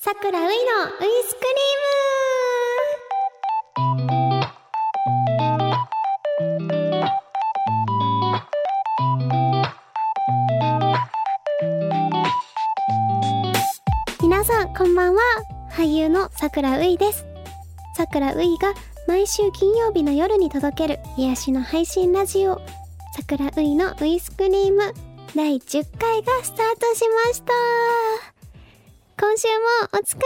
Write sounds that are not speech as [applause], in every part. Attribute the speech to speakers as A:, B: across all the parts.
A: さくらういのウイスクリーム皆さんこんばんは俳優のさくらういです。さくらういが毎週金曜日の夜に届ける癒しの配信ラジオ。さくらういのウイスクリーム第10回がスタートしました。今週もお疲れ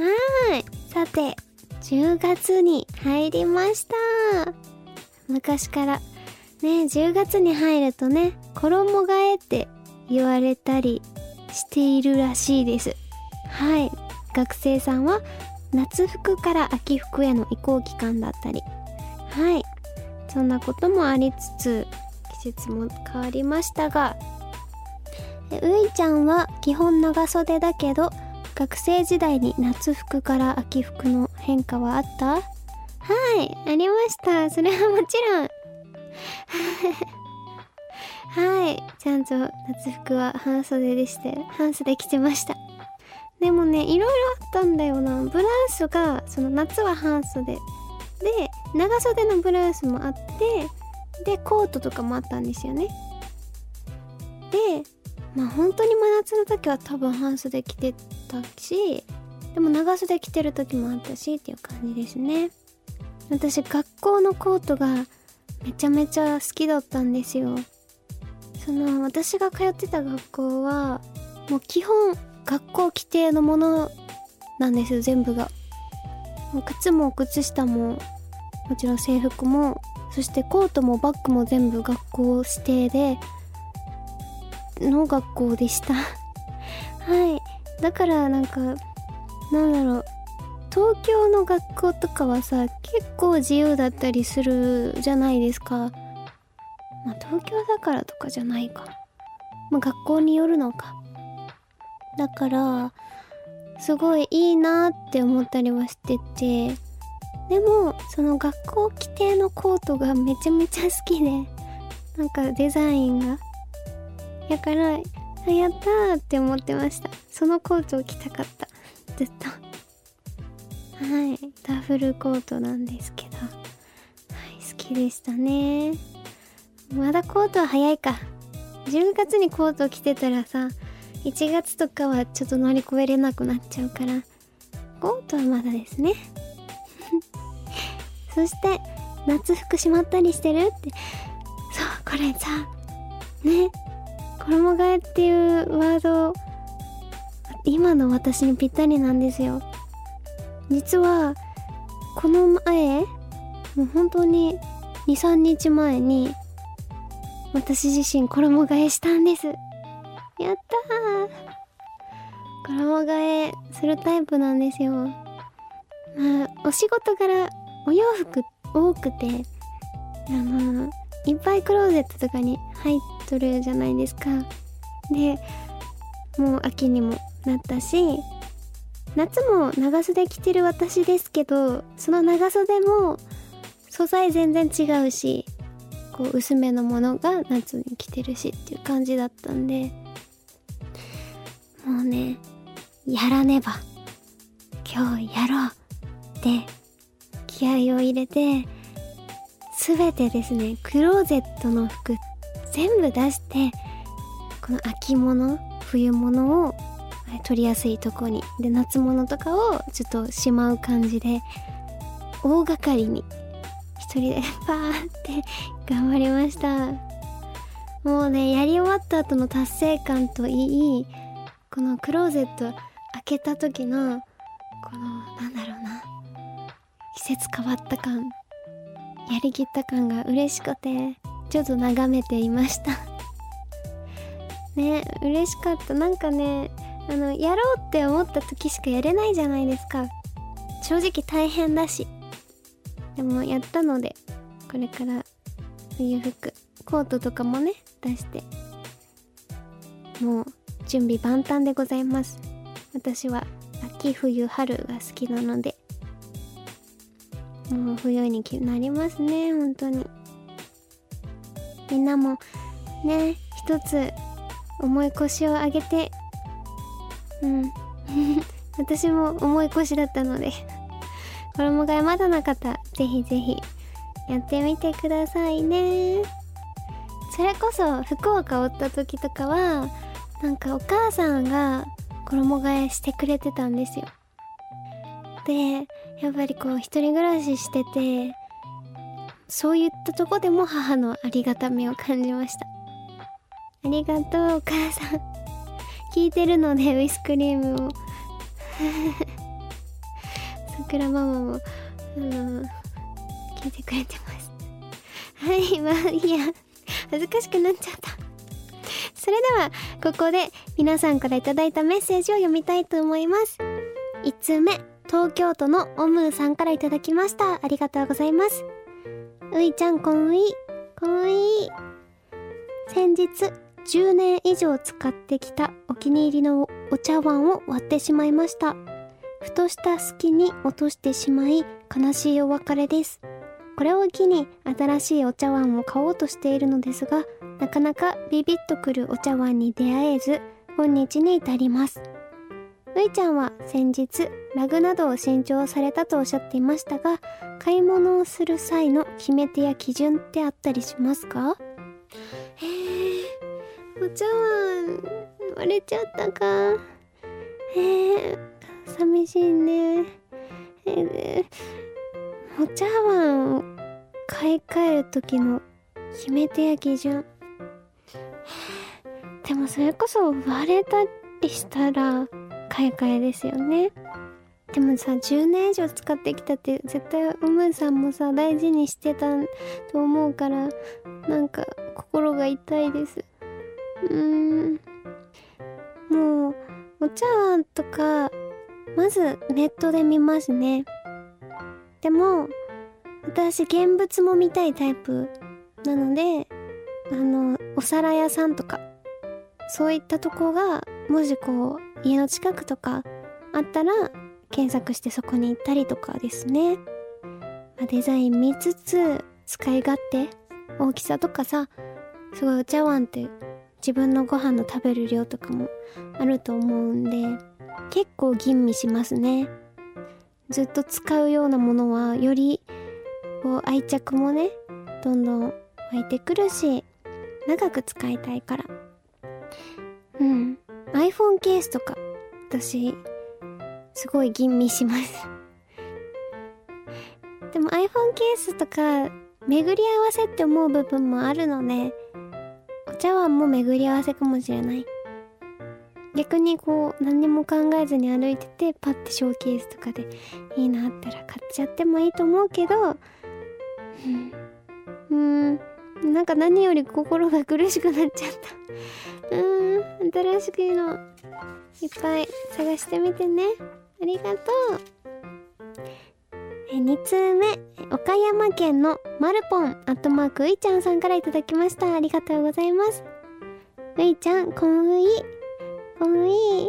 A: 様。はーい。さて10月に入りました。昔から。ね10月に入るとね衣替えって言われたりしているらしいです。はい。学生さんは夏服から秋服への移行期間だったり。はい。そんなこともありつつ季節も変わりましたがえういちゃんは基本長袖だけど学生時代に夏服から秋服の変化はあった？はいありました。それはもちろん。[laughs] はいちゃんと夏服は半袖でして半袖着てました。でもねいろいろあったんだよな。ブラウスがその夏は半袖。で長袖のブラウスもあってでコートとかもあったんですよね。でまあ本当に真夏の時は多分半袖着てたしでも長袖着てる時もあったしっていう感じですね。私学校のコートがめちゃめちゃ好きだったんですよ。その私が通ってた学校はもう基本学校規定のものなんですよ全部が。もう靴も靴下ももちろん制服もそしてコートもバッグも全部学校指定での学校でした。[laughs] はい。だからなんかなんだろう。東京の学校とかはさ結構自由だったりするじゃないですか。まあ東京だからとかじゃないか。まあ学校によるのか。だからすごいいいなって思ったりはしてて。でもその学校規定のコートがめちゃめちゃ好きで。なんかデザインがだからあやったーって思ってました。そのコートを着たかった。ずっと。はい。ダブルコートなんですけど。はい好きでしたね。まだコートは早いか。10月にコート着てたらさ1月とかはちょっと乗り越えれなくなっちゃうからコートはまだですね。[laughs] そして夏服しまったりしてるって。そうこれさね。衣替えっていうワード今の私にぴったりなんですよ。実はこの前もう本当に23日前に私自身衣替えしたんです。やったー。衣替えするタイプなんですよ。まあお仕事柄お洋服多くてあのいっぱいクローゼットとかに入っとるじゃないですか。でもう秋にもなったし夏も長袖着てる私ですけどその長袖も素材全然違うしこう薄めのものが夏に着てるしっていう感じだったんでもうねやらねば今日やろうって気合を入れて全てですねクローゼットの服全部出してこの秋物冬物を取りやすいとこにで夏物とかをちょっとしまう感じで大掛かりに一人で [laughs] パーって頑張りました。もうねやり終わった後の達成感といいこのクローゼット開けた時のこのなんだろうな季節変わった感。やりきった感が嬉しくてちょっと眺めていました。[laughs] ね嬉しかった。なんかねあのやろうって思った時しかやれないじゃないですか。正直大変だし。でもやったのでこれから冬服コートとかもね出してもう準備万端でございます。私は秋冬春が好きなのでもう冬になりますね本当に。みんなもね一つ重い腰を上げてうん。[laughs] 私も重い腰だったので衣替えまだな方ぜひぜひやってみてくださいね。それこそ福岡おった時とかはなんかお母さんが衣替えしてくれてたんですよ。でやっぱりこう一人暮らししててそういったとこでも母のありがたみを感じました。ありがとうお母さん。聞いてるのでウイスクリームを。さくらママもあの聞いてくれてます。はいまあいや恥ずかしくなっちゃった。それではここで皆さんから頂いたメッセージを読みたいと思います。1通目。東京都のオムーさんから頂きました。ありがとうございます。ういちゃんこんうい。こんうい。先日10年以上使ってきたお気に入りのお茶碗を割ってしまいました。ふとした隙に落としてしまい悲しいお別れです。これを機に新しいお茶碗を買おうとしているのですがなかなかビビッとくるお茶碗に出会えず今日に至ります。ういちゃんは先日ラグなどを新調されたとおっしゃっていましたが買い物をする際の決め手や基準ってあったりしますか？へえお茶碗割れちゃったか。へえ寂しいね。えお茶碗を買い替える時の決め手や基準。でもそれこそ割れたりしたら買い替えですよね。でもさ10年以上使ってきたって絶対うむさんもさ大事にしてたと思うからなんか心が痛いです。うーん。もうお茶碗とかまずネットで見ますね。でも私現物も見たいタイプなのであのお皿屋さんとかそういったとこがもしこう家の近くとかあったら検索してそこに行ったりとかですね、まあ、デザイン見つつ使い勝手大きさとかさすごいお茶碗って自分のご飯の食べる量とかもあると思うんで結構吟味しますね。ずっと使うようなものはよりこう愛着もねどんどん湧いてくるし長く使いたいから。うん。iPhone ケースとか私すごい吟味します。でも iPhone ケースとか巡り合わせって思う部分もあるのでお茶碗も巡り合わせかもしれない。逆にこう何にも考えずに歩いててパッてショーケースとかでいいなったら買っちゃってもいいと思うけどうん。なんか何より心が苦しくなっちゃった。うん。新しくいいのいっぱい探してみてね。ありがとう。え2通目。岡山県のマルポンアットマークういちゃんさんからいただきました。ありがとうございます。ういちゃんこんうい。こんうい。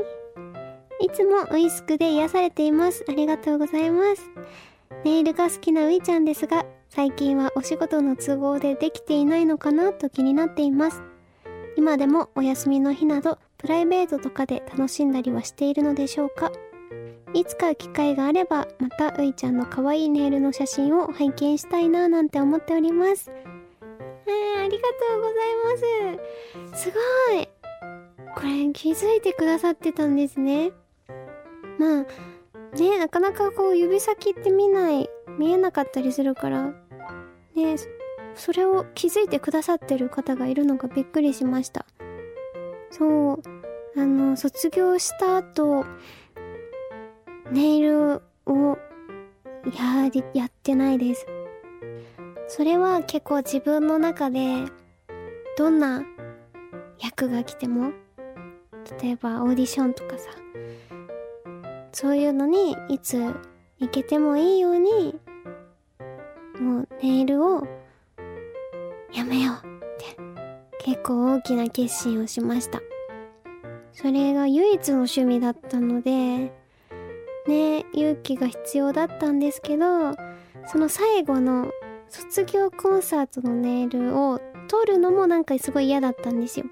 A: いつもウイスクで癒されています。ありがとうございます。ネイルが好きなういちゃんですが最近はお仕事の都合でできていないのかなと気になっています。今でもお休みの日などプライベートとかで楽しんだりはしているのでしょうか？いつか機会があればまたういちゃんの可愛いネイルの写真を拝見したいななんて思っております。えー、ありがとうございます。すごい。これ気づいてくださってたんですね。まあねなかなかこう指先って見ない見えなかったりするからねそれを気づいてくださってる方がいるのがびっくりしました。そうあの卒業した後ネイルをやりやってないです。それは結構自分の中でどんな役が来ても例えばオーディションとかさそういうのにいつ行けてもいいようにもうネイルをやめようって結構大きな決心をしました。それが唯一の趣味だったのでね勇気が必要だったんですけどその最後の卒業コンサートのネイルを取るのもなんかすごい嫌だったんですよ。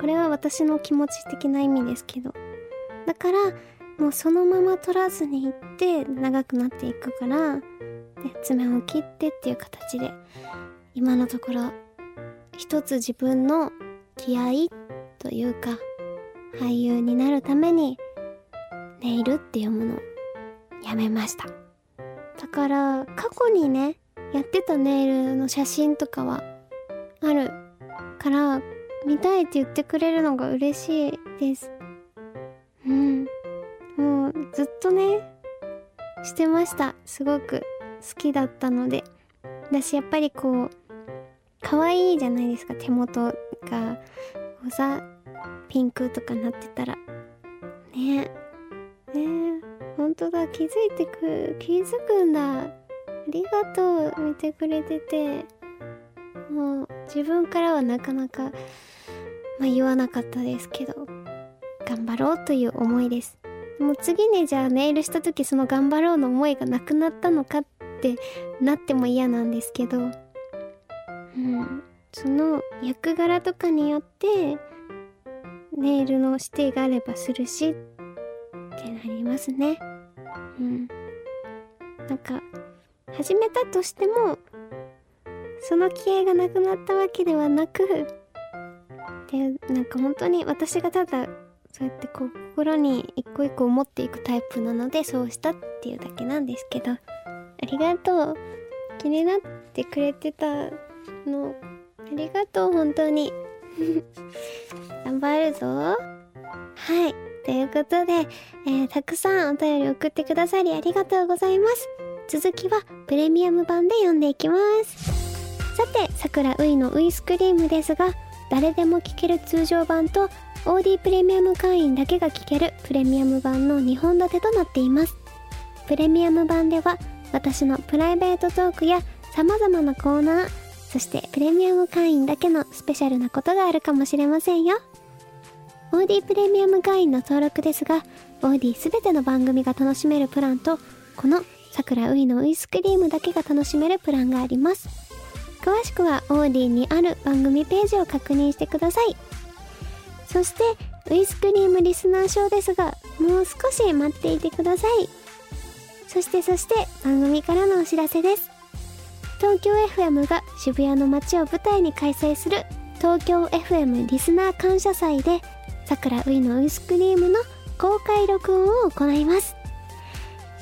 A: これは私の気持ち的な意味ですけど。だからもうそのまま取らずにいって長くなっていくからで爪を切ってっていう形で今のところ一つ自分の気合というか俳優になるためにネイルっていうものやめました。だから過去にねやってたネイルの写真とかはあるから見たいって言ってくれるのが嬉しいです。うん。もうずっとねしてました。すごく好きだったので。私やっぱりこう可愛いじゃないですか。手元がおさピンクとかなってたら。ね。本当だ。気づいてく気づくんだ。ありがとう。見てくれてて。もう自分からはなかなか、まあ、言わなかったですけど頑張ろうという思いです。もう次にじゃあネイルした時その頑張ろうの思いがなくなったのかってなっても嫌なんですけどうん。その役柄とかによってネイルの指定があればするしってなりますね。うん。なんか始めたとしてもその気合がなくなったわけではなくでなんか本当に私がただそうやってこう心に一個一個思っていくタイプなのでそうしたっていうだけなんですけどありがとう。気になってくれてたの。ありがとう本当に。[laughs] 頑張るぞ。はい。ということで、えー、たくさんお便り送ってくださりありがとうございます。続きはプレミアム版で読んでいきます。さてさくらういのウイスクリームですが誰でも聴ける通常版と OD プレミアム会員だけが聴けるプレミアム版の2本立てとなっています。プレミアム版では私のプライベートトークや様々なコーナーそしてプレミアム会員だけのスペシャルなことがあるかもしれませんよ。OD プレミアム会員の登録ですが OD すべての番組が楽しめるプランとこの桜ういのウイスクリームだけが楽しめるプランがあります。詳しくは OD にある番組ページを確認してください。そしてウイスクリームリスナー賞ですがもう少し待っていてください。そしてそして番組からのお知らせです。東京 FM が渋谷の街を舞台に開催する東京 FM リスナー感謝祭で桜ういのウイスクリームの公開録音を行います。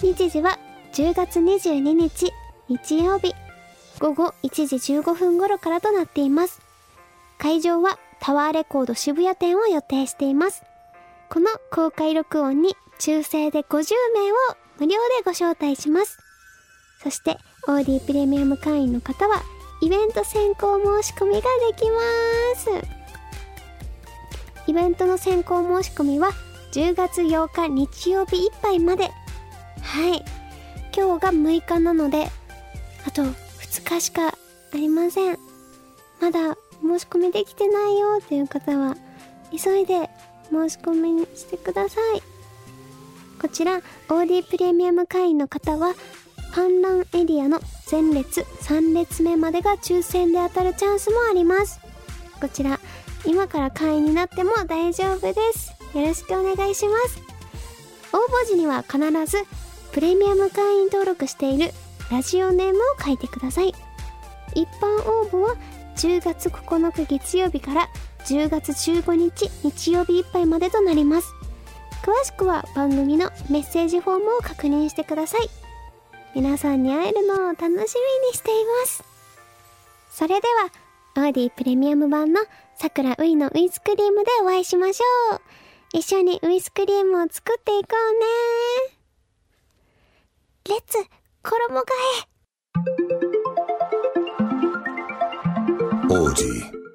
A: 日時は10月22日日曜日午後1時15分頃からとなっています。会場はタワーレコード渋谷店を予定しています。この公開録音に抽選で50名を無料でご招待します。そして OD プレミアム会員の方はイベント先行申し込みができます。イベントの先行申し込みは10月8日日曜日いっぱいまで。はい。今日が6日なのであと2日しかありません。まだ申し込みできてないよっていう方は急いで申し込みにしてください。こちら OD プレミアム会員の方は観覧エリアの前列3列目までが抽選で当たるチャンスもあります。こちら今から会員になっても大丈夫です。よろしくお願いします。応募時には必ずプレミアム会員登録しているラジオネームを書いてください。一般応募は10月9日月曜日から10月15日日曜日いっぱいまでとなります。詳しくは番組のメッセージフォームを確認してください。皆さんに会えるのを楽しみにしています。それでは、オーディプレミアム版の桜ういのウイスクリームでお会いしましょう。一緒にウイスクリームを作っていこうね。レッツ、衣替え。オーディ